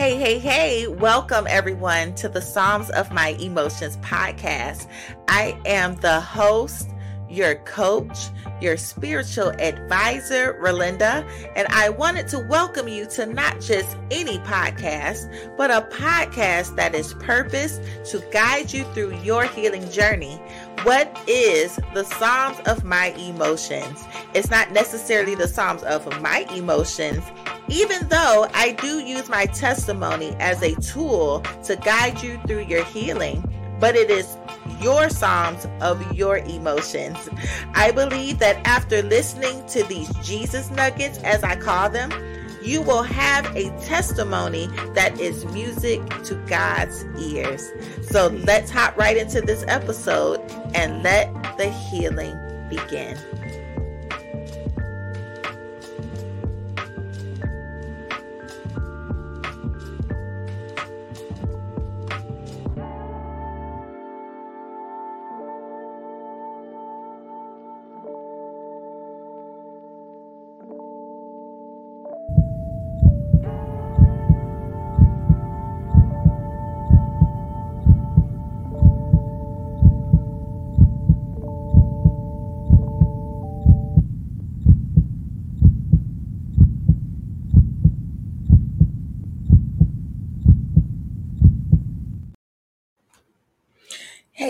Hey, hey, hey, welcome everyone to the Psalms of My Emotions podcast. I am the host, your coach, your spiritual advisor, Ralinda, and I wanted to welcome you to not just any podcast, but a podcast that is purposed to guide you through your healing journey. What is the Psalms of My Emotions? It's not necessarily the Psalms of my emotions, even though I do use my testimony as a tool to guide you through your healing, but it is your Psalms of your emotions. I believe that after listening to these Jesus nuggets, as I call them, you will have a testimony that is music to God's ears. So let's hop right into this episode and let the healing begin.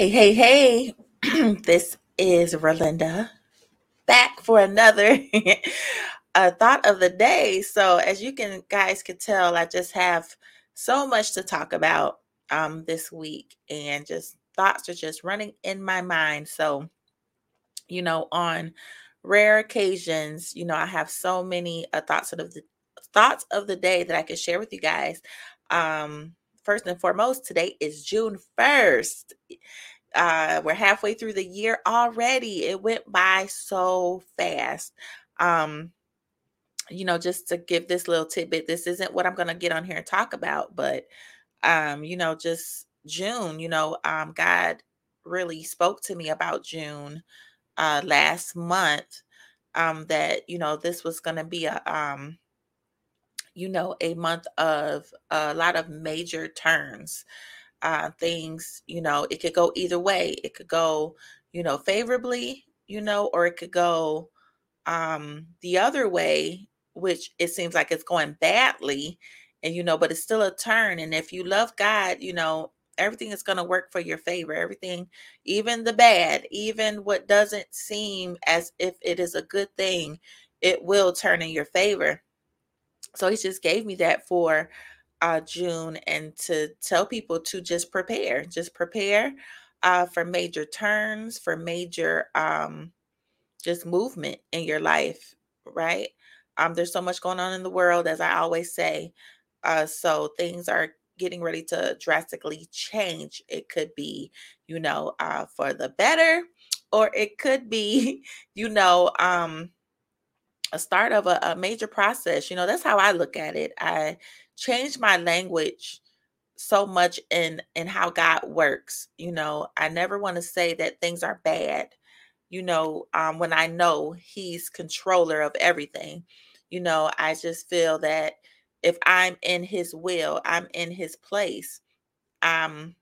Hey, hey, hey. this is Ralinda back for another uh, thought of the day. So, as you can guys can tell, I just have so much to talk about um, this week, and just thoughts are just running in my mind. So, you know, on rare occasions, you know, I have so many uh, thoughts of the thoughts of the day that I can share with you guys. Um, first and foremost, today is June 1st. Uh, we're halfway through the year already. It went by so fast. Um, you know, just to give this little tidbit, this isn't what I'm going to get on here and talk about, but, um, you know, just June, you know, um, God really spoke to me about June uh, last month um, that, you know, this was going to be a, um, you know, a month of a lot of major turns. Uh, things, you know, it could go either way. It could go, you know, favorably, you know, or it could go um, the other way, which it seems like it's going badly. And, you know, but it's still a turn. And if you love God, you know, everything is going to work for your favor. Everything, even the bad, even what doesn't seem as if it is a good thing, it will turn in your favor. So he just gave me that for uh, June and to tell people to just prepare, just prepare uh, for major turns, for major um, just movement in your life, right? Um, there's so much going on in the world, as I always say. Uh, so things are getting ready to drastically change. It could be, you know, uh, for the better, or it could be, you know, um, a start of a, a major process. You know, that's how I look at it. I changed my language so much in in how God works. You know, I never want to say that things are bad. You know, um, when I know He's controller of everything. You know, I just feel that if I'm in His will, I'm in His place. I'm,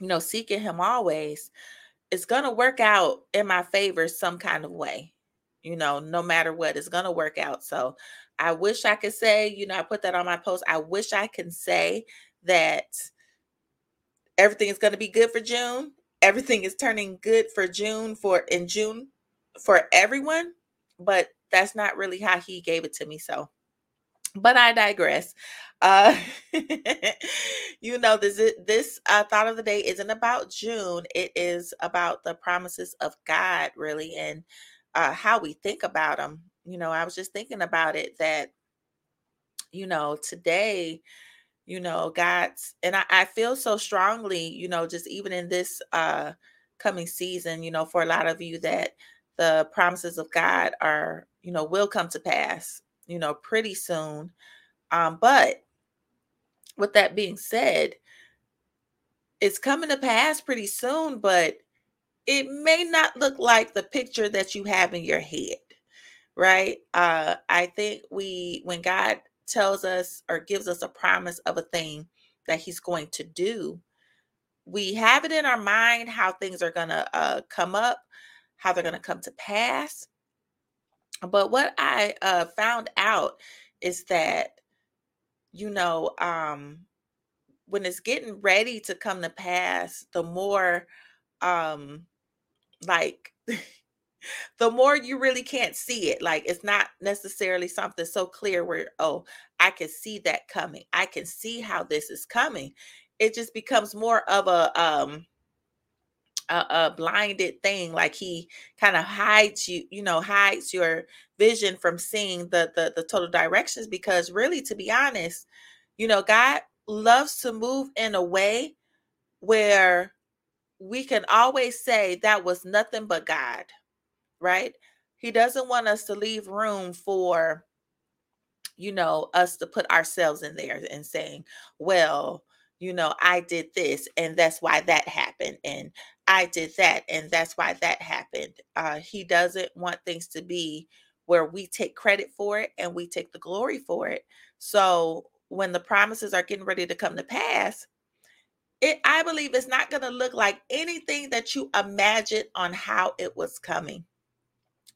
you know, seeking Him always. It's gonna work out in my favor some kind of way you know, no matter what, it's going to work out. So I wish I could say, you know, I put that on my post. I wish I can say that everything is going to be good for June. Everything is turning good for June for in June for everyone, but that's not really how he gave it to me. So, but I digress. Uh, you know, this this uh, thought of the day isn't about June. It is about the promises of God, really, and uh, how we think about them. You know, I was just thinking about it that, you know, today, you know, God's, and I, I feel so strongly, you know, just even in this uh, coming season, you know, for a lot of you that the promises of God are, you know, will come to pass, you know, pretty soon. Um, but with that being said, it's coming to pass pretty soon, but it may not look like the picture that you have in your head right uh i think we when god tells us or gives us a promise of a thing that he's going to do, we have it in our mind how things are going to uh, come up, how they're going to come to pass. But what I uh, found out is that, you know, um, when it's getting ready to come to pass, the more um like the more you really can't see it. Like it's not necessarily something so clear where, oh, I can see that coming. I can see how this is coming. It just becomes more of a um a, a blinded thing like he kind of hides you you know hides your vision from seeing the, the the total directions because really to be honest you know god loves to move in a way where we can always say that was nothing but god right he doesn't want us to leave room for you know us to put ourselves in there and saying well you know i did this and that's why that happened and I did that and that's why that happened. Uh, he doesn't want things to be where we take credit for it and we take the glory for it. So when the promises are getting ready to come to pass, it I believe it's not going to look like anything that you imagined on how it was coming.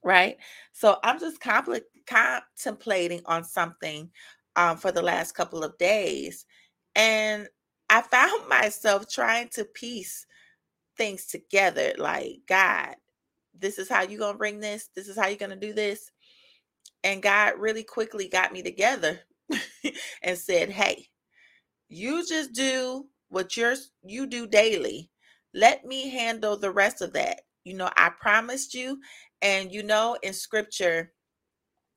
Right? So I'm just compl- contemplating on something um, for the last couple of days and I found myself trying to piece things together like god this is how you're going to bring this this is how you're going to do this and god really quickly got me together and said hey you just do what you're you do daily let me handle the rest of that you know i promised you and you know in scripture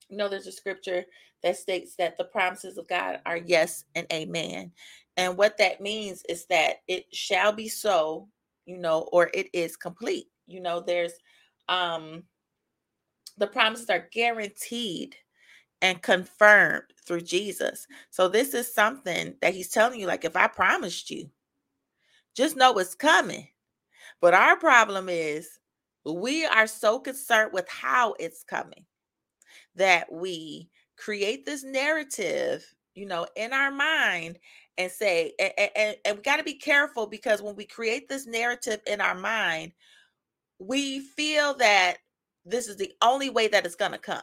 you know there's a scripture that states that the promises of god are yes and amen and what that means is that it shall be so you know, or it is complete. You know, there's um the promises are guaranteed and confirmed through Jesus. So this is something that he's telling you like if I promised you, just know it's coming. But our problem is we are so concerned with how it's coming that we create this narrative, you know, in our mind and say, and, and, and we got to be careful because when we create this narrative in our mind, we feel that this is the only way that it's going to come,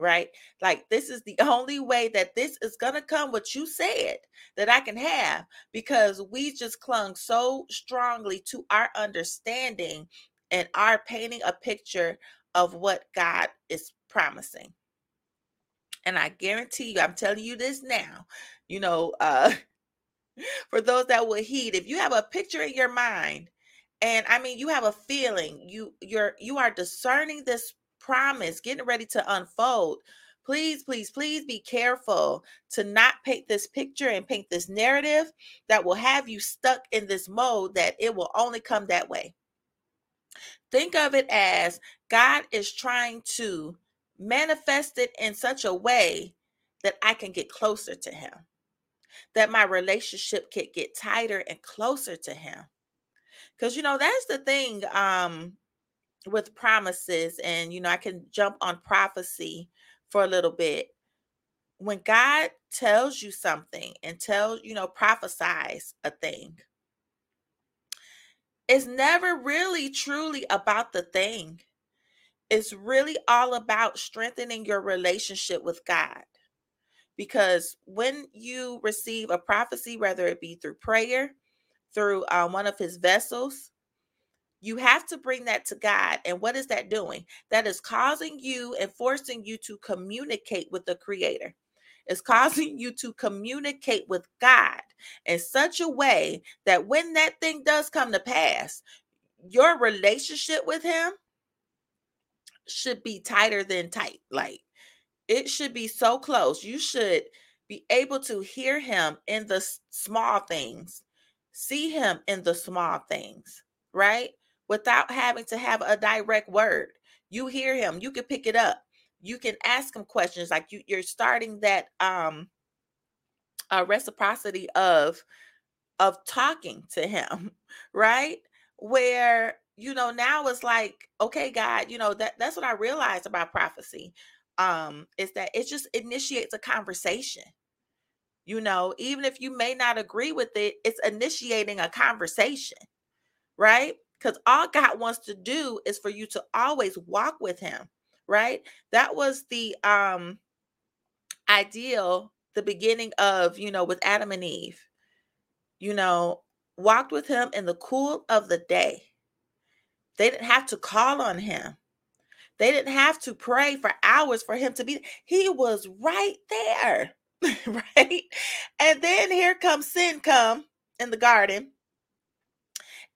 right? Like, this is the only way that this is going to come, what you said that I can have, because we just clung so strongly to our understanding and are painting a picture of what God is promising. And I guarantee you, I'm telling you this now, you know, uh, for those that will heed, if you have a picture in your mind, and I mean you have a feeling, you you're you are discerning this promise, getting ready to unfold. Please, please, please be careful to not paint this picture and paint this narrative that will have you stuck in this mode that it will only come that way. Think of it as God is trying to manifest it in such a way that I can get closer to Him that my relationship could get tighter and closer to him because you know that's the thing um with promises and you know i can jump on prophecy for a little bit. When god tells you something and tells you know prophesies a thing it's never really truly about the thing. It's really all about strengthening your relationship with god. Because when you receive a prophecy, whether it be through prayer, through uh, one of his vessels, you have to bring that to God. And what is that doing? That is causing you and forcing you to communicate with the Creator. It's causing you to communicate with God in such a way that when that thing does come to pass, your relationship with Him should be tighter than tight. Like it should be so close. You should be able to hear him in the small things, see him in the small things, right? Without having to have a direct word. You hear him, you can pick it up. You can ask him questions like you, you're starting that um a reciprocity of of talking to him, right? Where you know now it's like okay god you know that that's what i realized about prophecy um is that it just initiates a conversation you know even if you may not agree with it it's initiating a conversation right because all god wants to do is for you to always walk with him right that was the um ideal the beginning of you know with adam and eve you know walked with him in the cool of the day they didn't have to call on him they didn't have to pray for hours for him to be. He was right there. right? And then here comes sin come in the garden.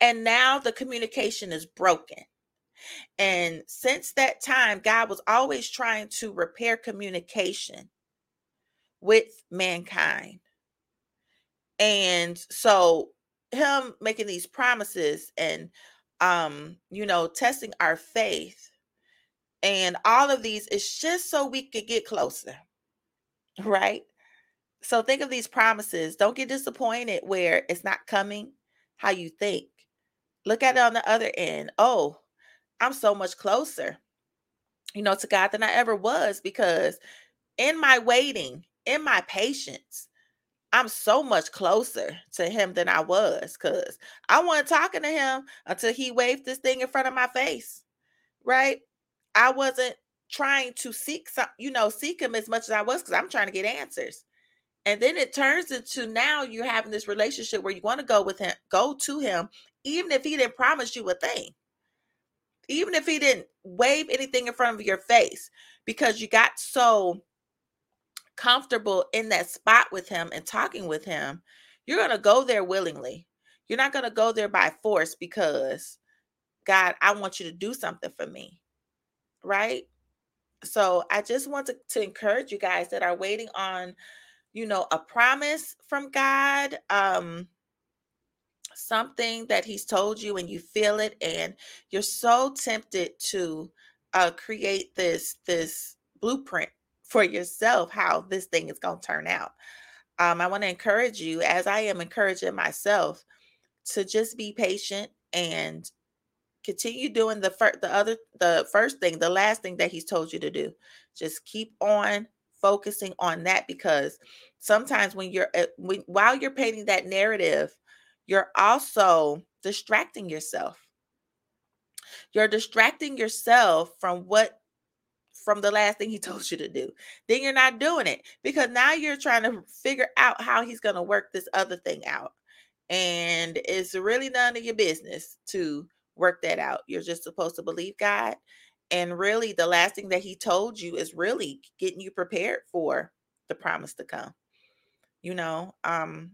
And now the communication is broken. And since that time, God was always trying to repair communication with mankind. And so him making these promises and um you know testing our faith and all of these is just so we could get closer, right? So think of these promises. Don't get disappointed where it's not coming how you think. Look at it on the other end. Oh, I'm so much closer, you know, to God than I ever was because in my waiting, in my patience, I'm so much closer to him than I was because I wasn't talking to him until he waved this thing in front of my face, right? I wasn't trying to seek some, you know, seek him as much as I was because I'm trying to get answers. And then it turns into now you're having this relationship where you want to go with him, go to him, even if he didn't promise you a thing, even if he didn't wave anything in front of your face, because you got so comfortable in that spot with him and talking with him, you're going to go there willingly. You're not going to go there by force because, God, I want you to do something for me right? So I just want to, to encourage you guys that are waiting on, you know, a promise from God, um, something that He's told you and you feel it, and you're so tempted to uh, create this this blueprint for yourself how this thing is going to turn out. Um, I want to encourage you, as I am encouraging myself, to just be patient and continue doing the first the other the first thing the last thing that he's told you to do just keep on focusing on that because sometimes when you're uh, when, while you're painting that narrative you're also distracting yourself you're distracting yourself from what from the last thing he told you to do then you're not doing it because now you're trying to figure out how he's going to work this other thing out and it's really none of your business to work that out. You're just supposed to believe God. And really, the last thing that He told you is really getting you prepared for the promise to come. You know, um,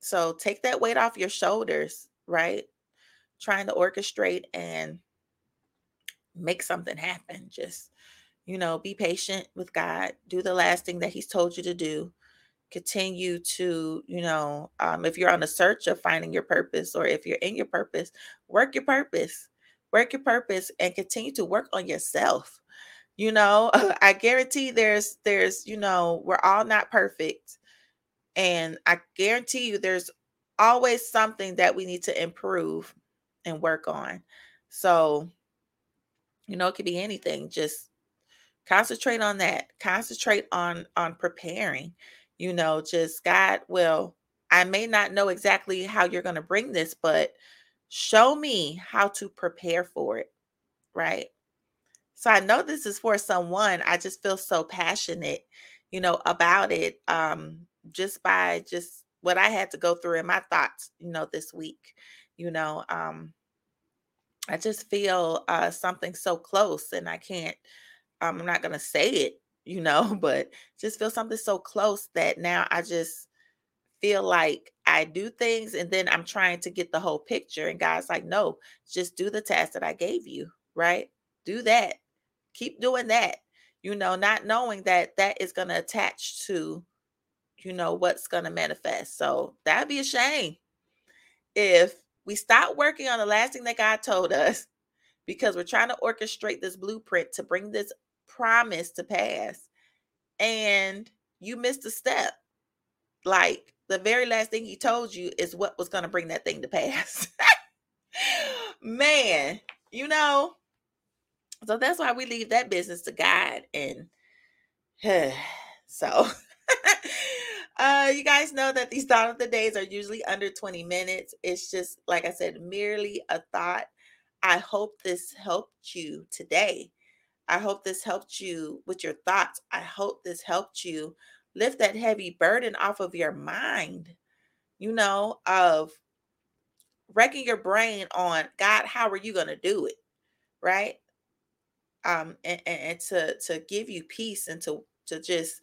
so take that weight off your shoulders, right? Trying to orchestrate and make something happen. Just, you know, be patient with God. Do the last thing that He's told you to do continue to, you know, um, if you're on a search of finding your purpose or if you're in your purpose, work your purpose, work your purpose and continue to work on yourself. You know, I guarantee there's, there's, you know, we're all not perfect. And I guarantee you there's always something that we need to improve and work on. So, you know, it could be anything. Just concentrate on that. Concentrate on on preparing you know, just God, will. I may not know exactly how you're going to bring this, but show me how to prepare for it. Right. So I know this is for someone. I just feel so passionate, you know, about it. Um, just by just what I had to go through in my thoughts, you know, this week. You know, um, I just feel uh something so close and I can't um, I'm not gonna say it you know, but just feel something so close that now I just feel like I do things and then I'm trying to get the whole picture. And God's like, no, just do the task that I gave you, right? Do that. Keep doing that, you know, not knowing that that is going to attach to, you know, what's going to manifest. So that'd be a shame if we stop working on the last thing that God told us because we're trying to orchestrate this blueprint to bring this promise to pass and you missed a step. Like the very last thing he told you is what was going to bring that thing to pass. Man, you know, so that's why we leave that business to God and so uh you guys know that these thought of the days are usually under 20 minutes. It's just like I said, merely a thought. I hope this helped you today. I hope this helped you with your thoughts. I hope this helped you lift that heavy burden off of your mind, you know, of wrecking your brain on God, how are you going to do it? Right. Um, and, and, and to to give you peace and to to just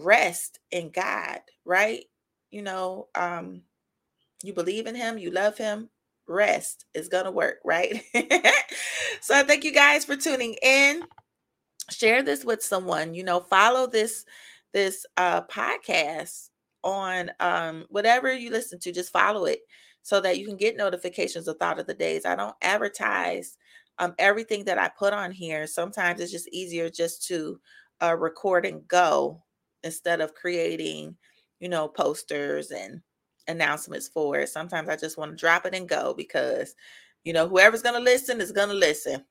rest in God, right? You know, um, you believe in him, you love him, rest is gonna work, right? so I thank you guys for tuning in. Share this with someone, you know, follow this this uh podcast on um whatever you listen to, just follow it so that you can get notifications of thought of the days. I don't advertise um everything that I put on here. Sometimes it's just easier just to uh record and go instead of creating, you know, posters and announcements for it. Sometimes I just want to drop it and go because you know, whoever's going to listen is going to listen.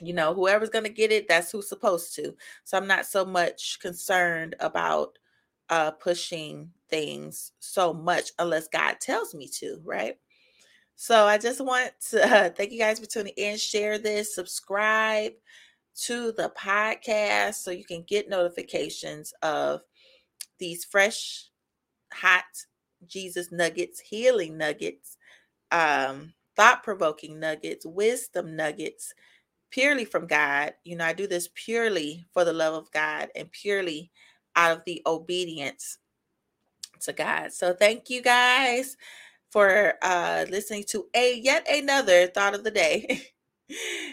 You know whoever's going to get it that's who's supposed to. So i'm not so much concerned about uh pushing things so much unless god tells me to right? So i just want to uh, thank you guys for tuning in. Share this subscribe to the podcast so you can get notifications of these fresh hot jesus nuggets healing nuggets um thought-provoking nuggets wisdom nuggets purely from God. You know, I do this purely for the love of God and purely out of the obedience to God. So thank you guys for uh listening to a yet another thought of the day.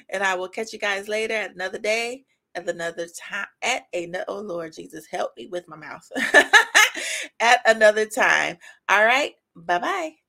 and I will catch you guys later at another day at another time at a oh Lord Jesus help me with my mouth at another time. All right. Bye-bye.